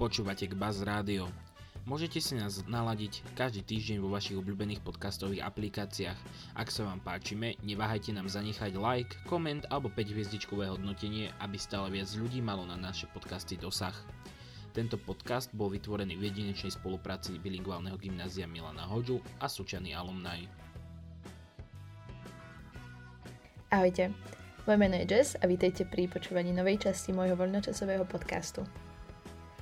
Počúvate k Buzz Rádio. Môžete si nás naladiť každý týždeň vo vašich obľúbených podcastových aplikáciách. Ak sa vám páčime, neváhajte nám zanechať like, koment alebo 5 hviezdičkové hodnotenie, aby stále viac ľudí malo na naše podcasty dosah. Tento podcast bol vytvorený v jedinečnej spolupráci bilingválneho gymnázia Milana Hoďu a Sučany Alumni. Ahojte, moje meno je Jess a vítajte pri počúvaní novej časti môjho voľnočasového podcastu.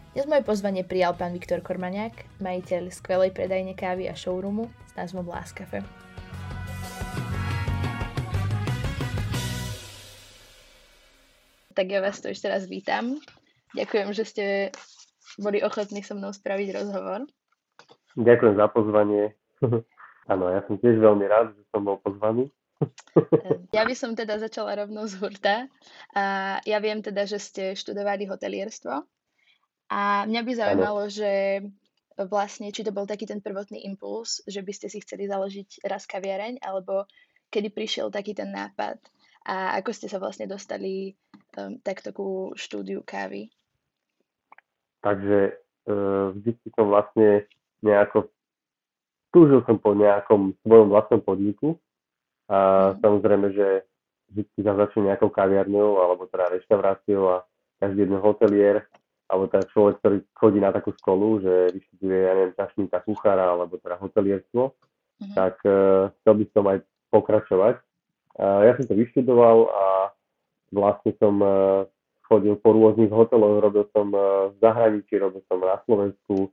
Dnes moje pozvanie prijal pán Viktor Kormaniak, majiteľ skvelej predajne kávy a showroomu s názvom Cafe. Tak ja vás tu ešte raz vítam. Ďakujem, že ste boli ochotní so mnou spraviť rozhovor. Ďakujem za pozvanie. Áno, ja som tiež veľmi rád, že som bol pozvaný. Ja by som teda začala rovno z hurta. A ja viem teda, že ste študovali hotelierstvo a mňa by zaujímalo, ano. že vlastne, či to bol taký ten prvotný impuls, že by ste si chceli založiť raz kaviareň, alebo kedy prišiel taký ten nápad a ako ste sa vlastne dostali um, takto ku štúdiu kávy? Takže uh, vždy som vlastne nejako túžil som po nejakom svojom vlastnom podniku a mm. samozrejme, že vždy sa začne nejakou kaviarňou alebo teda reštauráciou a každý jeden hotelier alebo teda človek, ktorý chodí na takú školu, že vyštuduje, ja neviem, čašníka, kuchára, alebo teda hotelierstvo, mm-hmm. tak uh, chcel by som aj pokračovať. Uh, ja som to vyštudoval a vlastne som uh, chodil po rôznych hoteloch, robil som uh, v zahraničí, robil som na Slovensku,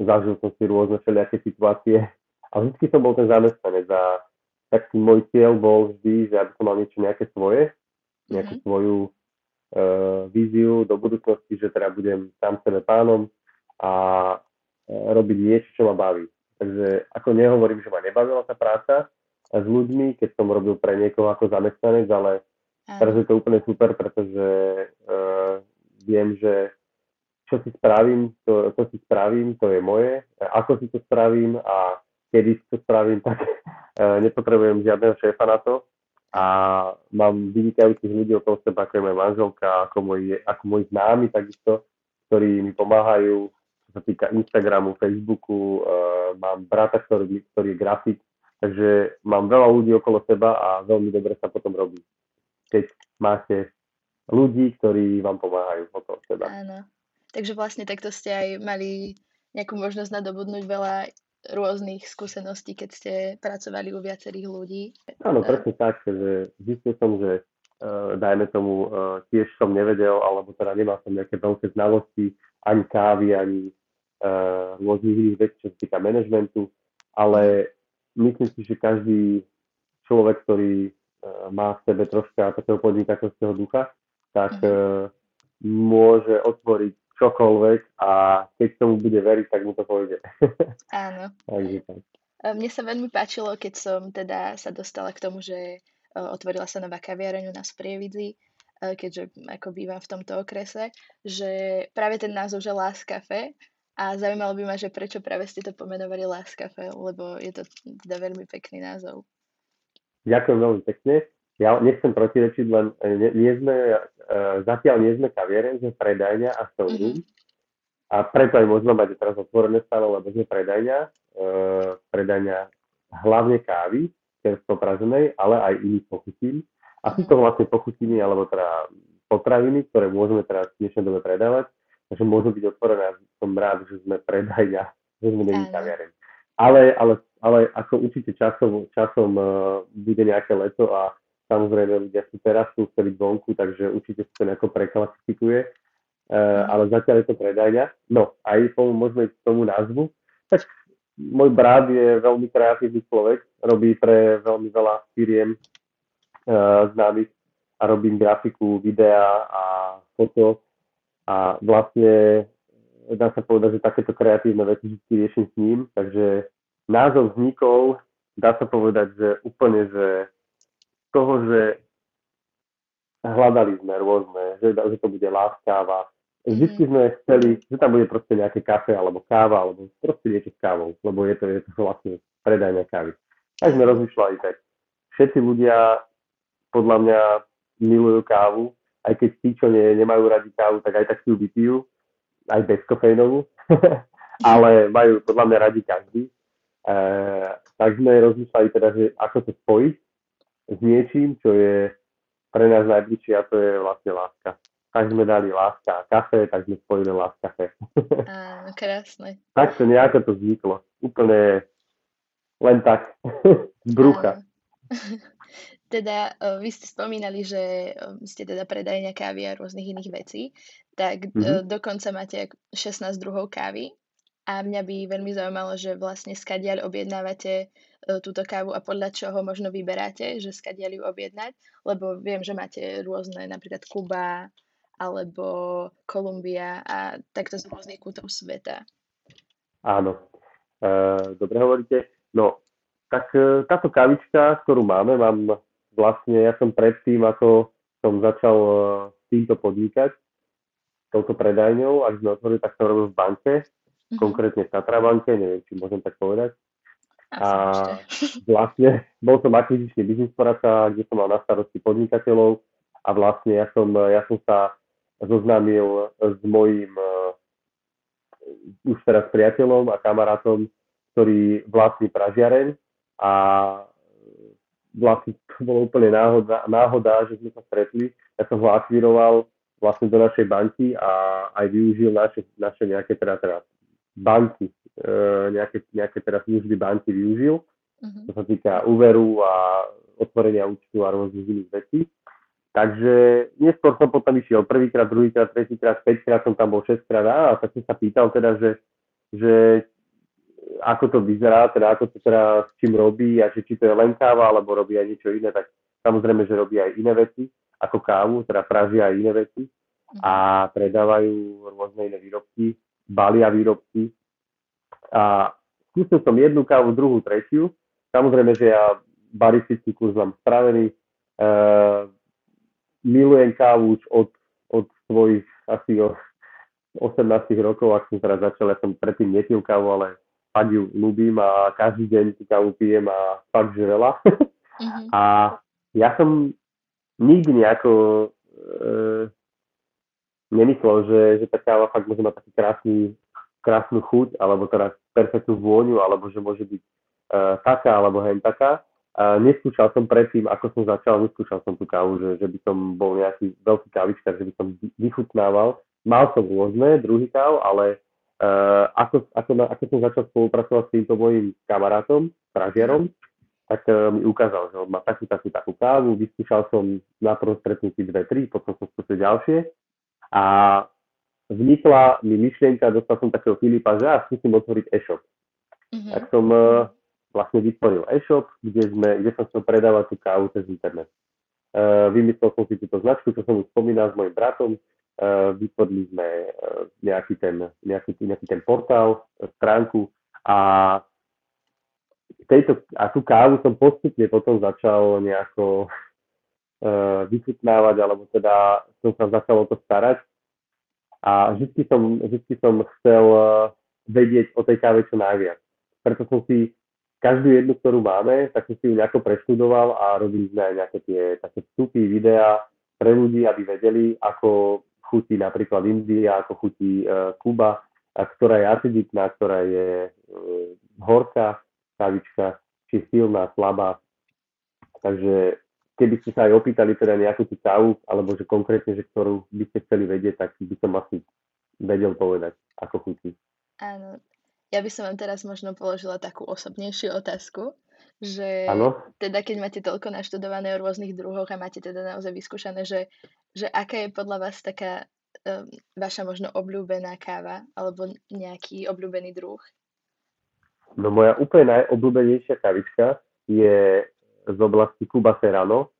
zažil som si rôzne všelijaké situácie a vždy som bol ten zamestnanec a tak môj cieľ bol vždy, že aby som mal niečo nejaké svoje, nejakú mm-hmm. svoju víziu do budúcnosti, že teda budem sám sebe pánom a uh, robiť niečo, čo ma baví. Takže ako nehovorím, že ma nebavila tá práca s ľuďmi, keď som robil pre niekoho ako zamestnanec, ale teraz je to úplne super, pretože uh, viem, že čo si spravím, to, to si spravím, to je moje. Ako si to spravím a kedy si to spravím, tak uh, nepotrebujem žiadneho šéfa na to a mám vynikajúcich ľudí okolo seba, ako je moja manželka, ako môj, ako môj známy takisto, ktorí mi pomáhajú, čo sa týka Instagramu, Facebooku, uh, mám brata, ktorý, ktorý je grafik, takže mám veľa ľudí okolo seba a veľmi dobre sa potom robí, keď máte ľudí, ktorí vám pomáhajú okolo seba. Áno. Takže vlastne takto ste aj mali nejakú možnosť nadobudnúť veľa rôznych skúseností, keď ste pracovali u viacerých ľudí? Áno, presne tak, že zistil som, že uh, dajme tomu, uh, tiež som nevedel, alebo teda nemal som nejaké veľké znalosti ani kávy, ani uh, rôznych iných vecí, čo sa týka manažmentu, ale myslím si, že každý človek, ktorý uh, má v sebe troška takého podnikateľského ducha, tak uh, môže otvoriť čokoľvek a keď tomu bude veriť, tak mu to pôjde. Áno. Takže tak. Mne sa veľmi páčilo, keď som teda sa dostala k tomu, že e, otvorila sa nová kaviareň u nás v Prievidzi, e, keďže ako bývam v tomto okrese, že práve ten názov, že Last Cafe, a zaujímalo by ma, že prečo práve ste to pomenovali Last Cafe, lebo je to teda veľmi pekný názov. Ďakujem veľmi pekne ja nechcem protirečiť, len e, nie, nie sme, zatiaľ nie sme kaviareň, sme predajňa a showroom. Mm-hmm. A preto aj môžeme mať teraz otvorené stále, lebo sme predajňa, uh, predajňa hlavne kávy, čerstvo praženej, ale aj iných pochutín. A sú to vlastne pochutiny, alebo teda potraviny, ktoré môžeme teraz v dnešnej dobe predávať. Takže môžu byť otvorené a som rád, že sme predajňa, že sme není kaviareň. Ale, ale, ale ako určite časom, časom uh, bude nejaké leto a Samozrejme, ľudia sú teraz sú chceli vonku, takže určite sa to nejako preklasifikuje. Uh, ale zatiaľ je to predajňa. No, aj tomu môžeme ísť tomu názvu. Tak môj brat je veľmi kreatívny človek, robí pre veľmi veľa firiem uh, známych a robím grafiku, videa a foto. A vlastne dá sa povedať, že takéto kreatívne veci vždy riešim s ním, takže názov vznikol, dá sa povedať, že úplne, že toho, že hľadali sme rôzne, že, že to bude láskáva. Vždy mhm. sme chceli, že tam bude proste nejaké kafe alebo káva, alebo proste niečo s kávou, lebo je to, je to vlastne predajňa kávy. Tak sme rozmýšľali tak. Všetci ľudia podľa mňa milujú kávu, aj keď tí, čo nie, nemajú radi kávu, tak aj tak si ju vypijú. aj bezkofejnovú, ale majú podľa mňa radi každý. E, tak sme rozmýšľali teda, že ako to spojiť s niečím, čo je pre nás najbližšie a to je vlastne láska. Tak sme dali láska a kafe, tak sme spojili láska kafe. Áno, krásne. tak to nejako to vzniklo. Úplne len tak, z brucha. Teda vy ste spomínali, že ste teda predajňa kávy a rôznych iných vecí, tak mm-hmm. dokonca máte 16 druhov kávy a mňa by veľmi zaujímalo, že vlastne skadiaľ objednávate túto kávu a podľa čoho možno vyberáte, že skadiaľ ju objednať, lebo viem, že máte rôzne, napríklad Kuba alebo Kolumbia a takto z rôznych kútov sveta. Áno, e, dobre hovoríte. No, tak e, táto kavička, ktorú máme, mám vlastne, ja som predtým, ako som začal e, týmto podnikať, touto predajňou, ak sme otvorili, tak som robil v banke, mm-hmm. konkrétne v Tatra banke, neviem, či môžem tak povedať. A vlastne bol som akvizičný biznis poradca, kde som mal na starosti podnikateľov a vlastne ja som, ja som sa zoznámil s mojím uh, už teraz priateľom a kamarátom, ktorý vlastní pražiareň a vlastne to bolo úplne náhoda, náhoda, že sme sa stretli. Ja som ho akvíroval vlastne do našej banky a aj využil naše, naše nejaké teda, teda banky, e, nejaké, nejaké teraz služby banky využil, uh-huh. čo sa týka úveru a otvorenia účtu a rôznych iných vecí. Takže neskôr som potom išiel prvýkrát, druhýkrát, tretíkrát, päťkrát som tam bol šestkrát a tak som sa pýtal teda, že, že ako to vyzerá, teda ako to teda s čím robí a že či to je len káva, alebo robí aj niečo iné, tak samozrejme, že robí aj iné veci ako kávu, teda pražia aj iné veci a predávajú rôzne iné výrobky, balia výrobky. A skúsil som jednu kávu, druhú, tretiu. Samozrejme, že ja baristický kurz mám spravený. E, milujem kávu už od, od svojich asi 18 rokov, ak som teraz začal, ja som predtým nepil kávu, ale fakt ju ľúbim a každý deň tú kávu pijem a fakt, že veľa. Mm-hmm. a ja som nikdy nejako e, nemyslel, že, že tá káva fakt môže mať taký krásny, krásnu chuť, alebo teda perfektnú vôňu, alebo že môže byť e, taká, alebo hen taká. A neskúšal som predtým, ako som začal, neskúšal som tú kávu, že, že by som bol nejaký veľký kávičkár, že by som vychutnával. Mal som rôzne druhy káv, ale Uh, ako, ako, na, ako som začal spolupracovať s týmto mojim kamarátom, pražiarom, tak uh, mi ukázal, že on má takú, takú, takú kávu, vyskúšal som na prvom stretnutí dve, tri, potom som skúsil ďalšie a vznikla mi myšlienka, dostal som takého Filipa, že ja skúsim otvoriť e-shop. Mm-hmm. Tak som uh, vlastne vytvoril e-shop, kde, sme, kde som chcel predávať tú kávu cez internet. Uh, vymyslel som si túto značku, čo som už spomínal s mojim bratom, Eh, vytvorili sme eh, nejaký ten, nejaký, nejaký ten portál, stránku a tejto, a tú kávu som postupne potom začal nejako uh, vychutnávať, alebo teda som sa začal o to starať. A vždy som, vždy som chcel uh, vedieť o tej káve čo najviac. Preto som si každú jednu, ktorú máme, tak som si ju nejako preštudoval a robili sme aj nejaké tie také vstupy, videá pre ľudí, aby vedeli, ako chutí napríklad India, ako chutí uh, Kuba, a ktorá je aciditná, ktorá je uh, horká kavička, či silná, slabá. Takže keby ste sa aj opýtali teda nejakú tú kávu, alebo že konkrétne, že ktorú by ste chceli vedieť, tak by som asi vedel povedať, ako chutí. Áno. Ja by som vám teraz možno položila takú osobnejšiu otázku, že ano? teda keď máte toľko naštudované o rôznych druhoch a máte teda naozaj vyskúšané, že že aká je podľa vás taká um, vaša možno obľúbená káva alebo nejaký obľúbený druh? No moja úplne najobľúbenejšia kavička je z oblasti Cuba Serrano.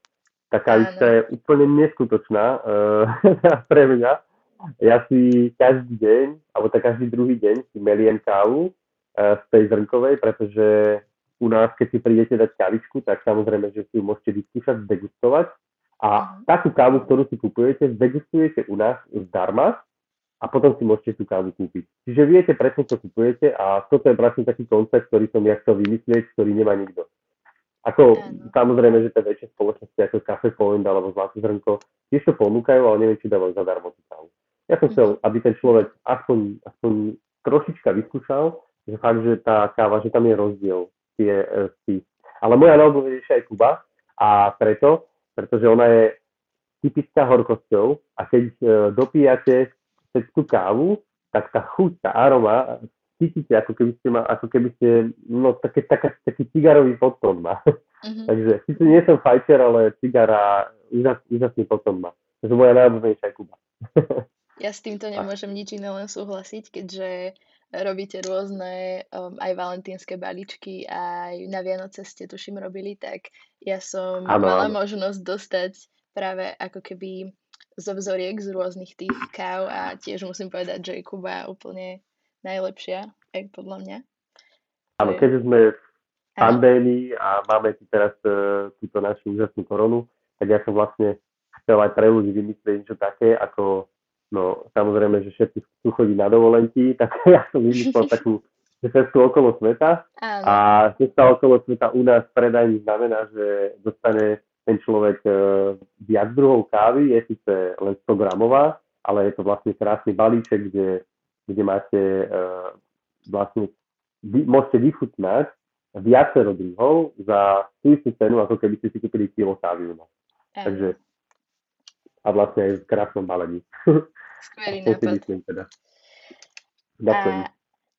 Tá kavička je úplne neskutočná uh, pre mňa. Ja si každý deň, alebo tak každý druhý deň si meliem kávu uh, z tej zrnkovej, pretože u nás, keď si prídete dať kavičku, tak samozrejme, že si ju môžete vyskúšať, degustovať a takú kávu, ktorú si kupujete, degustujete u nás zdarma a potom si môžete tú kávu kúpiť. Čiže viete presne, čo kupujete a toto je vlastne taký koncept, ktorý som ja chcel vymyslieť, ktorý nemá nikto. Ako, ano. samozrejme, že tie väčšie spoločnosti ako Cafe Point alebo Zlaté zrnko tiež to ponúkajú, ale neviem, či dávajú zadarmo tú kávu. Ja som chcel, aby ten človek aspoň, aspoň trošička vyskúšal, že fakt, že tá káva, že tam je rozdiel. Tie, tie. Ale moja najobľúbenejšia je Kuba a preto, pretože ona je typická horkosťou a keď e, dopíjate tú kávu, tak tá chuť, tá aroma, cítite, ako keby ste, ma, ako keby ste no, také, také, taký cigarový podtón má. Mm-hmm. Takže síce nie som fajčer, ale cigara úžas, úžasný podtón má. Takže moja najobľúbenejšia Kuba. ja s týmto nemôžem nič iné len súhlasiť, keďže robíte rôzne um, aj valentínske balíčky, aj na Vianoce ste tuším robili, tak ja som ano, mala ano. možnosť dostať práve ako keby zo vzoriek z rôznych tých káv a tiež musím povedať, že Kuba úplne najlepšia, aj podľa mňa. Áno, keďže sme v pandémii a máme tu teraz uh, túto našu úžasnú koronu, tak ja som vlastne chcel aj pre ľudí vymyslieť niečo také, ako No samozrejme, že všetci chcú chodiť na dovolenky, tak ja som vymyslel takú cestu okolo sveta. A cesta okolo sveta u nás v predajni znamená, že dostane ten človek e, viac druhov kávy, je síce len 100 gramová, ale je to vlastne krásny balíček, kde, kde máte e, vlastne, vy, môžete vychutnať viacero druhov za tú istú cenu, ako keby ste si kúpili kilo nás. Takže a vlastne aj v krásnom balení. Skvelý nápad. Teda. A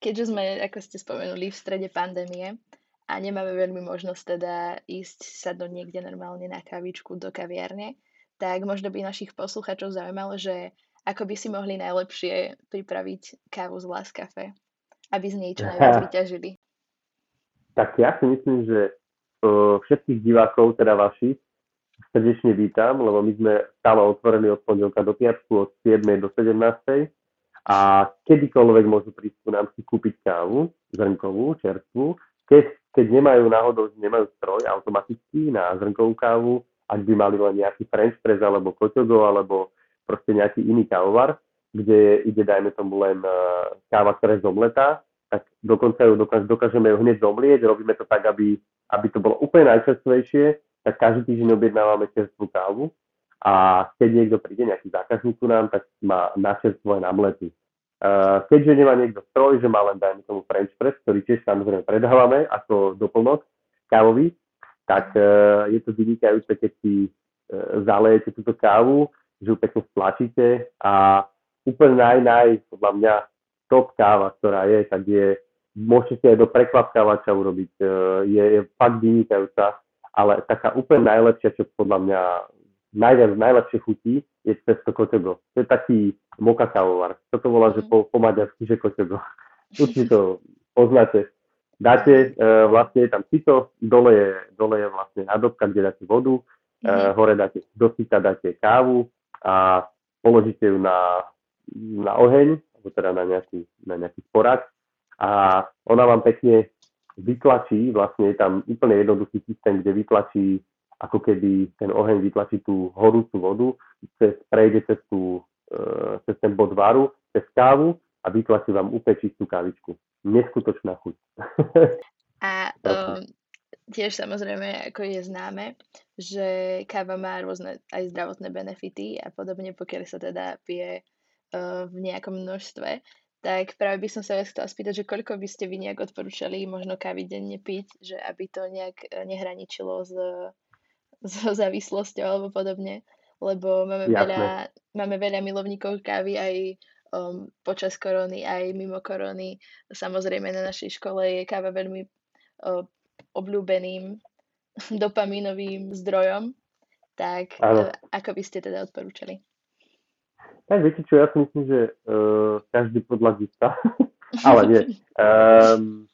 keďže sme, ako ste spomenuli, v strede pandémie a nemáme veľmi možnosť teda ísť sa do niekde normálne na kavičku do kaviarne, tak možno by našich posluchačov zaujímalo, že ako by si mohli najlepšie pripraviť kávu z Las Cafe, aby z nej čo najviac vyťažili. Tak ja si myslím, že všetkých divákov, teda vašich, srdečne vítam, lebo my sme stále otvorení od pondelka do piatku, od 7. do 17. A kedykoľvek môžu prísť ku nám si kúpiť kávu, zrnkovú, čerstvú. Keď, keď nemajú náhodou, nemajú stroj automaticky na zrnkovú kávu, ak by mali len nejaký French press alebo koťogo alebo proste nejaký iný kávovar, kde ide, dajme tomu, len uh, káva, ktorá je zomletá, tak dokonca ju dokáž, dokážeme ju hneď zomlieť, robíme to tak, aby, aby to bolo úplne najčerstvejšie tak každý týždeň objednávame čerstvú kávu a keď niekto príde, nejaký zákazník nám, tak má na čerstvo aj na mlety. Uh, keďže nemá niekto stroj, že má len, dajme tomu French press, ktorý tiež samozrejme predávame ako doplnok kávový, tak uh, je to vynikajúce, keď si uh, zalejete túto kávu, že ju pekne stlačíte a úplne naj, naj, podľa mňa, top káva, ktorá je, tak je, môžete aj do prekvapkávača urobiť, uh, je, je fakt vynikajúca ale taká úplne najlepšia, čo podľa mňa najviac, najlepšie chutí, je pesto koťogo. To je taký moka kávovar. To to volá, že po, po maďarsky, že koťogo. Určite to poznáte. Dáte, e, vlastne je tam sito, dole je, dole je vlastne nádobka, kde dáte vodu, e, hore dáte do sita dáte kávu a položíte ju na, na oheň, alebo teda na nejaký, na nejaký sporák a ona vám pekne vytlačí, vlastne je tam úplne jednoduchý systém, kde vytlačí ako keby ten oheň vytlačí tú horúcu vodu, cez, prejde cez, tú, e, cez ten bod varu, cez kávu a vytlačí vám úplne čistú kávičku. Neskutočná chuť. a um, tiež samozrejme, ako je známe, že káva má rôzne aj zdravotné benefity a podobne, pokiaľ sa teda pije uh, v nejakom množstve tak práve by som sa vás chcela spýtať, že koľko by ste vy nejak odporúčali možno kávy denne piť, že aby to nejak eh, nehraničilo s, s závislosťou alebo podobne, lebo máme veľa, máme veľa milovníkov kávy aj um, počas korony, aj mimo korony. Samozrejme na našej škole je káva veľmi obľúbeným dopaminovým zdrojom, tak uh, ako by ste teda odporúčali? Tak viete čo, ja si myslím, že uh, každý podľa gusta, ale nie. Um,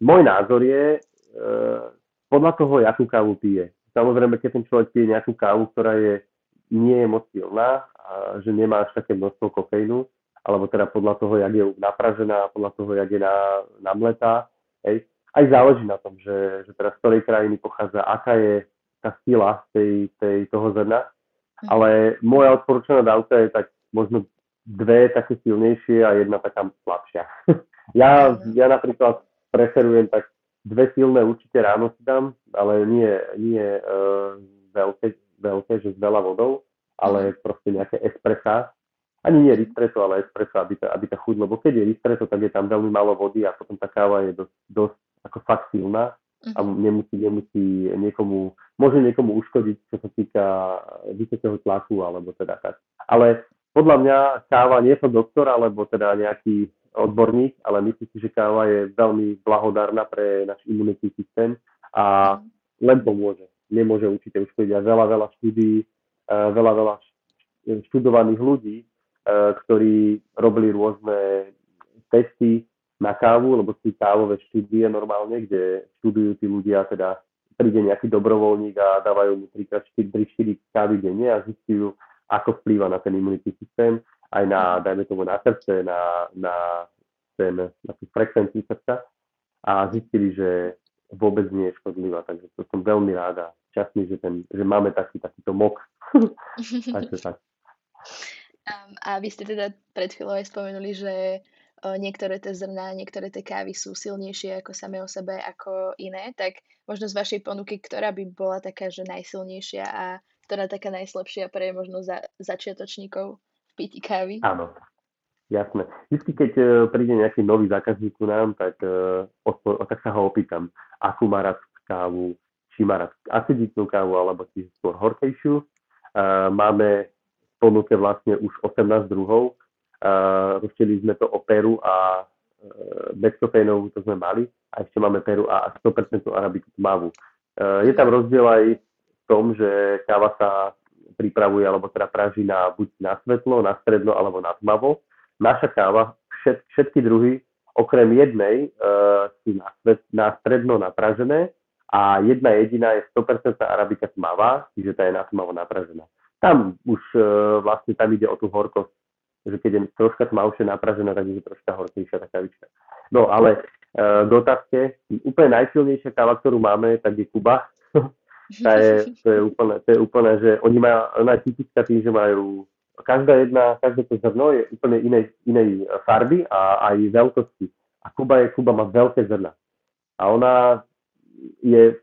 môj názor je uh, podľa toho, akú kávu pije. Samozrejme, keď ten človek pije nejakú kávu, ktorá je, nie je moc silná, a že nemá až také množstvo kofeínu, alebo teda podľa toho, jak je napražená, podľa toho, jak je na, namletá, hej, aj záleží na tom, že, že teda z ktorej krajiny pochádza, aká je tá sila tej, tej, toho zrna Mhm. Ale moja odporúčaná dávka je tak možno dve také silnejšie a jedna taká slabšia. ja, mhm. ja napríklad preferujem tak dve silné určite ráno si dám, ale nie, nie uh, veľké, veľké, že s veľa vodou, ale mhm. proste nejaké espressa ani nie ristretto, ale espresso, aby tá, aby tá chuť, lebo keď je ristretto, tak je tam veľmi málo vody a potom tá káva je dosť, dosť ako fakt silná a mhm. nemusí, nemusí niekomu, môže niekomu uškodiť, čo sa týka vysokého tlaku, alebo teda tak. Ale podľa mňa káva, nie som doktor, alebo teda nejaký odborník, ale myslím si, že káva je veľmi blahodárna pre náš imunitný systém a mhm. len pomôže. Nemôže určite uškodiť. A veľa, veľa štúdií, veľa, veľa študovaných ľudí Eh, ktorí robili rôzne testy na kávu, lebo sú kávové štúdie normálne, kde študujú tí ľudia, teda príde nejaký dobrovoľník a dávajú mu 3-4 kávy denne a zistujú, ako vplýva na ten imunitný systém, aj na, dajme tomu, na srdce, na, na, ten, na tú frekvenciu srdca a zistili, že vôbec nie je škodlivá, takže to som veľmi rád a časný, že, ten, že máme taký, takýto mok. takže tak. Um, a vy ste teda pred chvíľou aj spomenuli, že niektoré tie zrná, niektoré tie kávy sú silnejšie ako samé o sebe ako iné, tak možno z vašej ponuky, ktorá by bola taká, že najsilnejšia a ktorá taká najslabšia pre možno za, začiatočníkov v pití kávy? Áno, jasné. Vždy, keď uh, príde nejaký nový zákazník ku nám, tak, uh, o, o, tak sa ho opýtam, akú má rád kávu, či má rád aciditnú kávu, alebo či skôr horkejšiu. Uh, máme ponuke vlastne už 18 druhov. Rozšili sme to o Peru a uh, bezkofejnovú to sme mali a ešte máme Peru a 100% arabiku tmavú. Uh, je tam rozdiel aj v tom, že káva sa pripravuje alebo teda praží na, buď na svetlo, na stredno alebo na tmavo. Naša káva, všet, všetky druhy, okrem jednej, uh, sú na, svet, na stredno napražené a jedna jediná je 100% arabika tmavá, čiže tá je na tmavo napražená tam už vlastne tam ide o tú horkosť, že keď je troška tmavšie napražená, tak je troška horkejšia tá kavička. No ale uh, k otázke, úplne najsilnejšia káva, ktorú máme, tak je Kuba. tá je, to, je úplne, to je úplne, že oni majú, ona je typická tým, že majú každá jedna, každé to zrno je úplne inej, inej farby a aj veľkosti. A Kuba, je, Kuba má veľké zrna. A ona je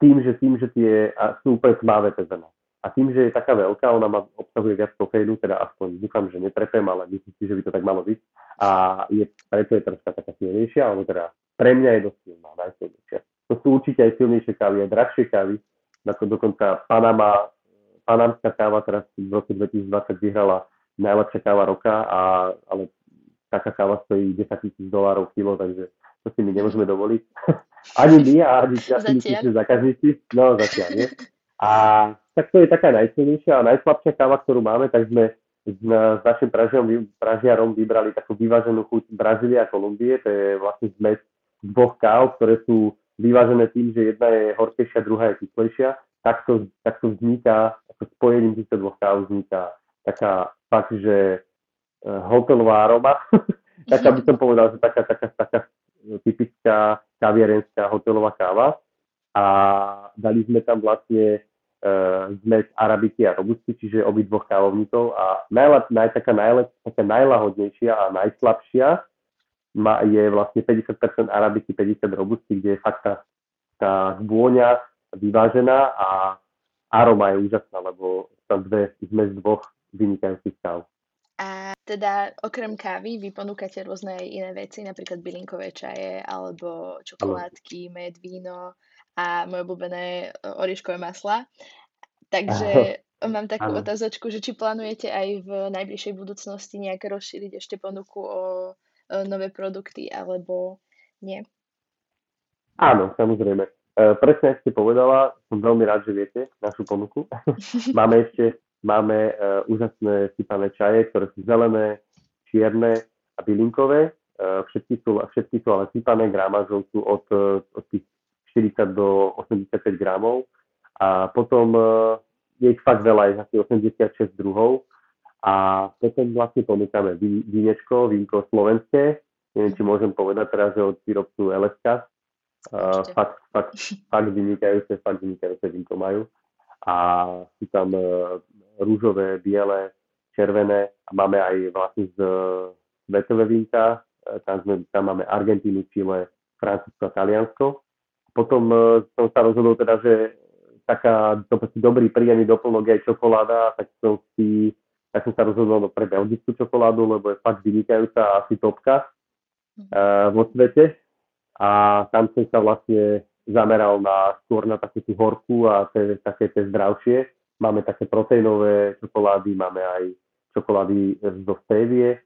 tým, že tým, že tie sú úplne tmavé tie zrna. A tým, že je taká veľká, ona má, obsahuje viac kofeínu, teda aspoň dúfam, že netrepem, ale myslím si, že by to tak malo byť. A je, preto je troška taká silnejšia, alebo teda pre mňa je dosť silná, najsilnejšia. To sú určite aj silnejšie kávy, aj drahšie kávy. Ako dokonca Panama, panamská káva teraz v roku 2020 vyhrala najlepšia káva roka, a, ale taká káva stojí 10 tisíc dolárov kilo, takže to si my nemôžeme dovoliť. ani my, ani asi myslím, že zákazníci. No, zatiaľ nie. A tak to je taká najsilnejšia a najslabšia káva, ktorú máme, tak sme s, s našim pražiarom, pražiarom vybrali takú vyváženú chuť Brazília a Kolumbie, to je vlastne zmes dvoch káv, ktoré sú vyvážené tým, že jedna je horkejšia, druhá je kyslejšia, takto, takto vzniká, ako spojením týchto dvoch káv vzniká taká fakt, že uh, hotelová aroma, taká by som povedal, že taká, taká, taká typická kaviarenská hotelová káva. A dali sme tam vlastne uh, zmes arabiky a robusty, čiže dvoch kávovníkov a najlep, naj, taká, najlep, taká najlahodnejšia a najslabšia má, je vlastne 50% arabiky, 50 robusty, kde je fakt tá, tá vôňa vyvážená a aroma je úžasná, lebo tam dve zmes dvoch vynikajúcich káv. A teda okrem kávy vy ponúkate rôzne iné veci, napríklad bylinkové čaje alebo čokoládky, med, víno a moje obľúbené e, orieškové masla. Takže mám takú ano. otázočku, že či plánujete aj v najbližšej budúcnosti nejak rozšíriť ešte ponuku o, o nové produkty, alebo nie? Áno, samozrejme. E, presne, ako ste povedala, som veľmi rád, že viete našu ponuku. máme ešte máme e, úžasné sypané čaje, ktoré sú zelené, čierne a bylinkové. E, všetky, sú, všetky sú ale sypané gramážov sú od, e, od tých 40 do 85 gramov. A potom e, je ich fakt veľa, je asi 86 druhov. A potom vlastne ponúkame vínečko, vínko slovenské, neviem, či môžem povedať teraz, že od výrobcu LSK, Uh, fakt, fakt, fakt vynikajúce, fakt vynikajúce vínko majú. A sú tam uh, rúžové, biele, červené. A máme aj vlastne z svetové vínka, tam, sme, tam máme Argentínu, Chile, Francúzsko a Taliansko potom uh, som sa rozhodol teda, že taká to dobrý príjemný doplnok je aj čokoláda, tak som si tak som sa rozhodol pre belgickú čokoládu, lebo je fakt vynikajúca a asi topka uh, vo svete. A tam som sa vlastne zameral na, skôr na takú tú horku a te, také tie zdravšie. Máme také proteínové čokolády, máme aj čokolády zo stevie.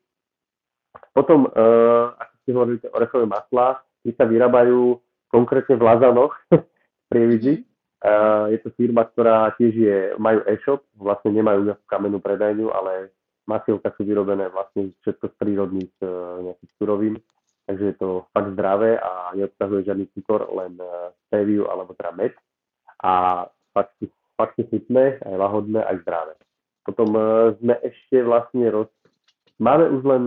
Potom, uh, ako ste hovorili, orechové maslá, tie sa vyrábajú konkrétne v Lazanoch v Prievidzi. Uh, je to firma, ktorá tiež je, majú e-shop, vlastne nemajú kamennú predajňu, ale masielka sú vyrobené vlastne všetko z prírodných uh, nejakých surovín takže je to fakt zdravé a neobsahuje žiadny cukor, len eh, steviu alebo teda med. A fakt, fakt sú chutné, aj lahodné, aj zdravé. Potom uh, sme ešte vlastne roz... Máme už len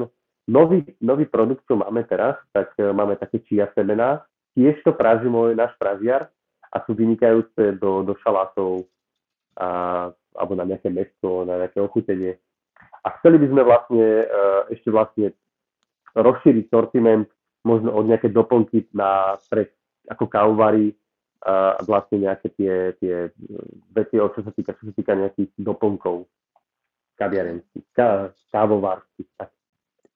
nový, nový produkt, čo máme teraz, tak uh, máme také čia semená. Tiež to praží môj náš pražiar a sú vynikajúce do, do šalátov a, alebo na nejaké mesto, na nejaké ochutenie. A chceli by sme vlastne uh, ešte vlastne rozšíriť sortiment možno od nejaké doplnky na pre, ako kávovary a vlastne nejaké tie, tie veci, čo sa týka, čo sa týka nejakých doplnkov kaviarenských, ká, kávovárských.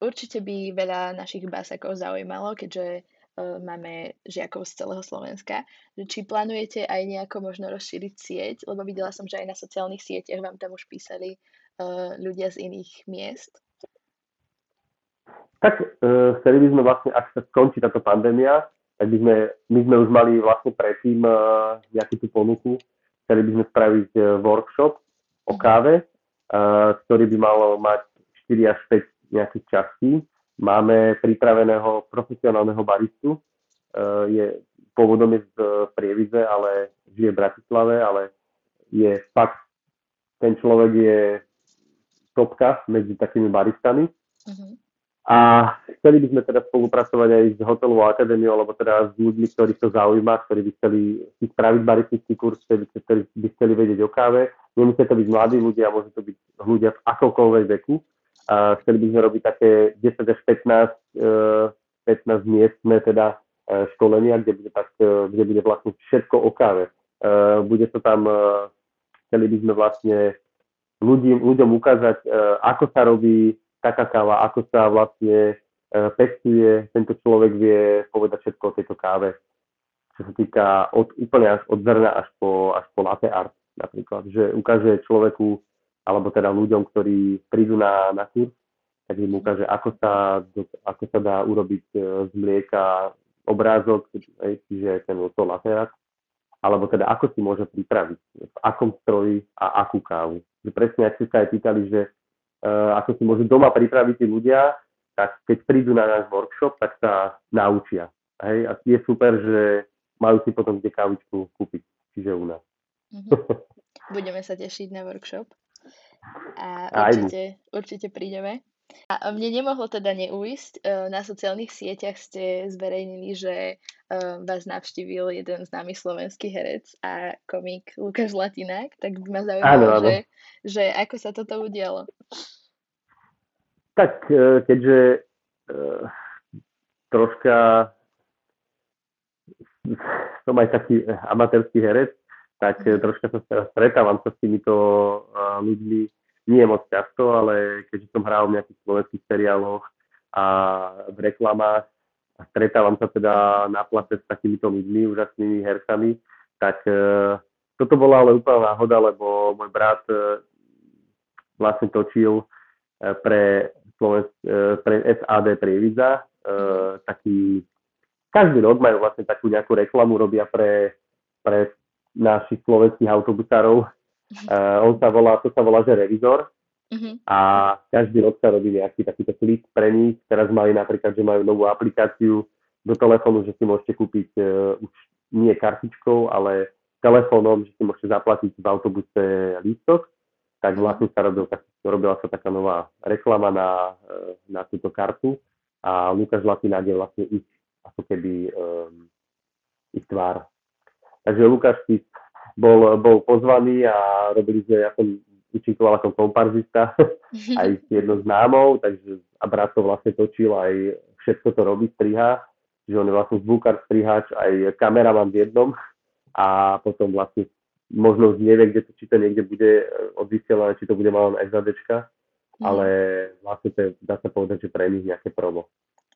Určite by veľa našich básakov zaujímalo, keďže máme žiakov z celého Slovenska. Či plánujete aj nejako možno rozšíriť sieť? Lebo videla som, že aj na sociálnych sieťach vám tam už písali uh, ľudia z iných miest. Tak chceli by sme vlastne, ak sa skončí táto pandémia, tak by sme, my sme už mali vlastne predtým uh, nejakú tú ponuku, chceli by sme spraviť uh, workshop o káve, uh, ktorý by mal mať 4 až 5 nejakých častí. Máme pripraveného profesionálneho baristu, uh, je pôvodom je z Prievidze, ale žije v Bratislave, ale je fakt, ten človek je topka medzi takými baristami. Uh-huh. A chceli by sme teda spolupracovať aj s hotelovou akadémiou, alebo teda s ľuďmi, ktorých to zaujíma, ktorí by chceli si spraviť baristický kurz, ktorí, ktorí by chceli vedieť o káve. Nemusia to byť mladí ľudia, môže to byť ľudia v akokoľvek veku. A chceli by sme robiť také 10 až 15, 15 e, miestne teda e, školenia, kde bude, tak, e, kde bude vlastne všetko o káve. Bude to tam, chceli by sme vlastne ľudím, ľuďom ukázať, ako sa robí taká káva, ako sa vlastne pestuje, tento človek vie povedať všetko o tejto káve. Čo sa týka od, úplne až od zrna až po, až po latte art napríklad, že ukáže človeku, alebo teda ľuďom, ktorí prídu na, na kurz, tak im ukáže, ako sa, ako sa dá urobiť e, z mlieka obrázok, čiže ten to latte art, alebo teda ako si môže pripraviť, v akom stroji a akú kávu. Presne, ak ste sa aj pýtali, že Eh, ako si môžu doma pripraviť tí ľudia, tak keď prídu na náš workshop, tak sa naučia. Hej? A je super, že majú si potom kde kávičku kúpiť, čiže u nás. Mm-hmm. Budeme sa tešiť na workshop a určite, určite prídeme. A mne nemohlo teda neújsť, eh, na sociálnych sieťach ste zverejnili, že eh, vás navštívil jeden známy slovenský herec a komik Lukáš Latinák, tak by ma zaujímalo. Že, že ako sa toto udialo. Tak eh, keďže troška som aj taký amatérský herec, tak troška sa stretávam sa s týmito ľuďmi. Nie moc často, ale keďže som hral v nejakých slovenských seriáloch a v reklamách a stretávam sa teda na place s takýmito ľuďmi, úžasnými hercami, tak e, toto bola ale úplná náhoda, lebo môj brat vlastne točil pre, Slovensk, pre SAD Prievidza, taký, každý rok majú vlastne takú nejakú reklamu, robia pre, pre našich slovenských autobusárov, Uh, on sa volá, to sa volá, že revizor. Uh-huh. A každý rok sa robí nejaký takýto klip pre nich. Teraz mali napríklad, že majú novú aplikáciu do telefónu, že si môžete kúpiť uh, už nie kartičkou, ale telefónom, že si môžete zaplatiť v autobuse lístok. Tak mhm. vlastne sa robil, tak, robila sa taká nová reklama na, uh, na túto kartu a Lukáš Latinák je vlastne ich, ako keby um, ich tvár. Takže Lukáš bol, bol pozvaný a robili sme, ja som účinkoval ako komparzista aj s jednou známou, takže a brat to vlastne točil aj všetko to robí, striha, že on je vlastne zvukár, strihač, aj kameraman v jednom a potom vlastne možno už nevie, kde to, či to niekde bude odvysielané, či to bude malá SADčka, mm. ale vlastne to je, dá sa povedať, že pre nich nejaké promo.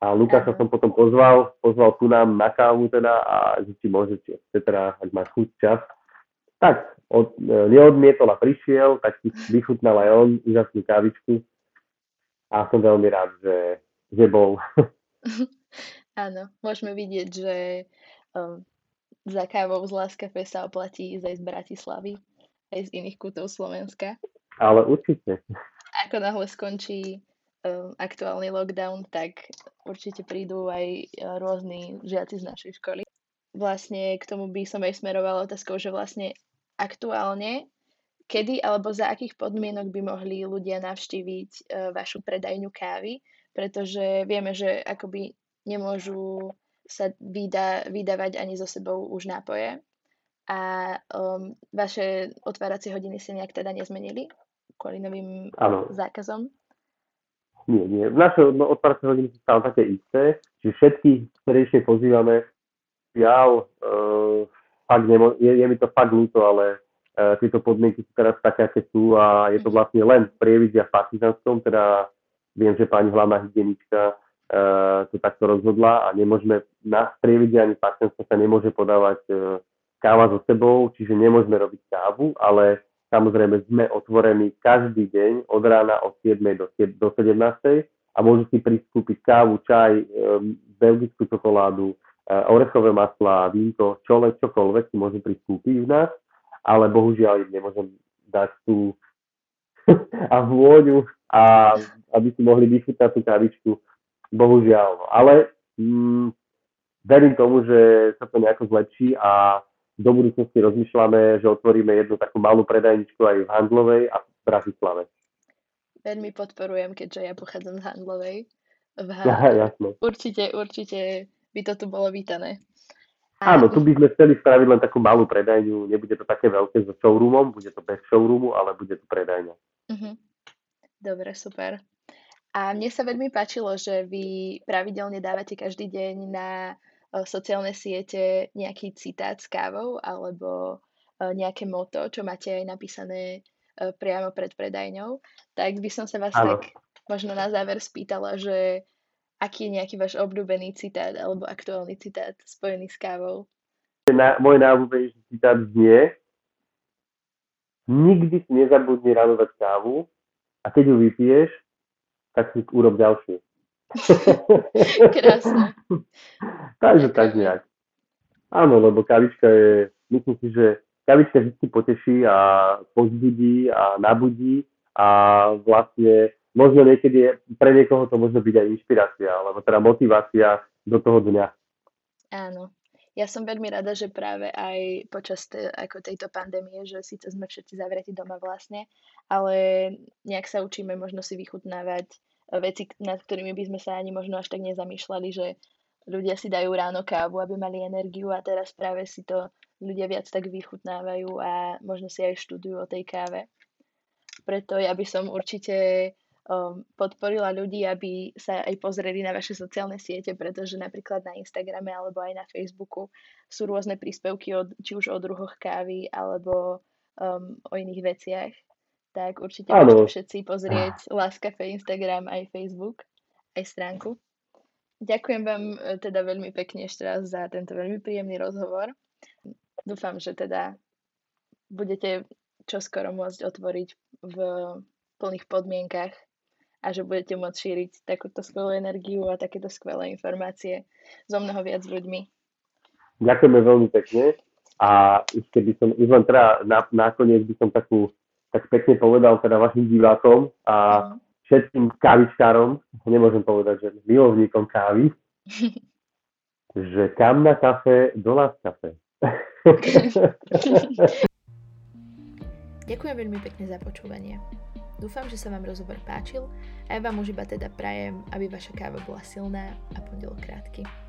A Lukáša som potom pozval, pozval tu nám na kávu teda a že či môže, či teda, ak máš chuť čas, tak od, e, neodmietol a prišiel, tak si vychutnal aj on úžasnú kávičku a som veľmi rád, že, že bol. Áno, môžeme vidieť, že um, za kávou z Láskafe sa oplatí ísť aj z Bratislavy, aj z iných kútov Slovenska. Ale určite. Ako náhle skončí aktuálny lockdown, tak určite prídu aj uh, rôzni žiaci z našej školy. Vlastne k tomu by som aj smerovala otázkou, že vlastne aktuálne kedy alebo za akých podmienok by mohli ľudia navštíviť uh, vašu predajňu kávy, pretože vieme, že akoby nemôžu sa vydá, vydávať ani so sebou už nápoje. A um, vaše otváracie hodiny sa nejak teda nezmenili kvôli novým ano. zákazom? Nie, nie. Naše no, otváracie hodiny sú stále také isté, čiže všetkých ktorejšie pozývame. Fakt nemo- je, je mi to fakt ľúto, ale uh, tieto podmienky sú teraz také, aké sú a je to vlastne len v Prievidzi v Partizanskom, teda viem, že pani hlavná hygienička uh, to takto rozhodla a nemôžeme na strievidie ani partnerstvo sa nemôže podávať uh, káva so sebou, čiže nemôžeme robiť kávu, ale samozrejme sme otvorení každý deň od rána od 7. do, do 17. a môžu si pristúpiť kávu, čaj, um, belgickú čokoládu, uh, orechové masla, vínko, čole, čokoľvek si môžu pristúpiť u nás, ale bohužiaľ im nemôžem dať tú a vôňu a aby si mohli vychutnať tú kávičku bohužiaľ. No. Ale mm, verím tomu, že sa to nejako zlepší a do budúcnosti rozmýšľame, že otvoríme jednu takú malú predajničku aj v Handlovej a v Bratislave. Veľmi podporujem, keďže ja pochádzam z Handlovej. V Aha, jasno. Určite, určite by to tu bolo vítané. A... Áno, tu by sme chceli spraviť len takú malú predajňu. Nebude to také veľké so showroomom, bude to bez showroomu, ale bude to predajňa. Uh-huh. Dobre, super. A mne sa veľmi páčilo, že vy pravidelne dávate každý deň na sociálne siete nejaký citát s kávou alebo nejaké moto, čo máte aj napísané priamo pred predajňou. Tak by som sa vás ano. tak možno na záver spýtala, že aký je nejaký váš obľúbený citát alebo aktuálny citát spojený s kávou? Na, môj najobľúbenejší citát znie Nikdy si nezabudni ráno dať kávu a keď ju vypiješ, tak si urob ďalšiu. Krásne. Takže tak nejak. Áno, lebo kavička je, myslím si, že kavička vždy poteší a pozbudí a nabudí a vlastne možno niekedy je, pre niekoho to môže byť aj inšpirácia, alebo teda motivácia do toho dňa. Áno. Ja som veľmi rada, že práve aj počas te, ako tejto pandémie, že síce sme všetci zavretí doma vlastne, ale nejak sa učíme možno si vychutnávať veci, nad ktorými by sme sa ani možno až tak nezamýšľali, že ľudia si dajú ráno kávu, aby mali energiu a teraz práve si to ľudia viac tak vychutnávajú a možno si aj študujú o tej káve. Preto ja by som určite um, podporila ľudí, aby sa aj pozreli na vaše sociálne siete, pretože napríklad na Instagrame alebo aj na Facebooku sú rôzne príspevky od, či už o druhoch kávy alebo um, o iných veciach tak určite ano. môžete všetci pozrieť Láskafe Instagram aj Facebook, aj stránku. Ďakujem vám e, teda veľmi pekne ešte raz za tento veľmi príjemný rozhovor. Dúfam, že teda budete čoskoro môcť otvoriť v plných podmienkach a že budete môcť šíriť takúto skvelú energiu a takéto skvelé informácie so mnoho viac ľuďmi. Ďakujeme veľmi pekne a ešte by som, už len teda na, nakoniec by som takú tak pekne povedal teda vašim divákom a všetkým kávičkárom, nemôžem povedať, že milovníkom kávy, že kam na kafe, do nás kafe. Ďakujem veľmi pekne za počúvanie. Dúfam, že sa vám rozhovor páčil a ja vám už iba teda prajem, aby vaša káva bola silná a pondelok krátky.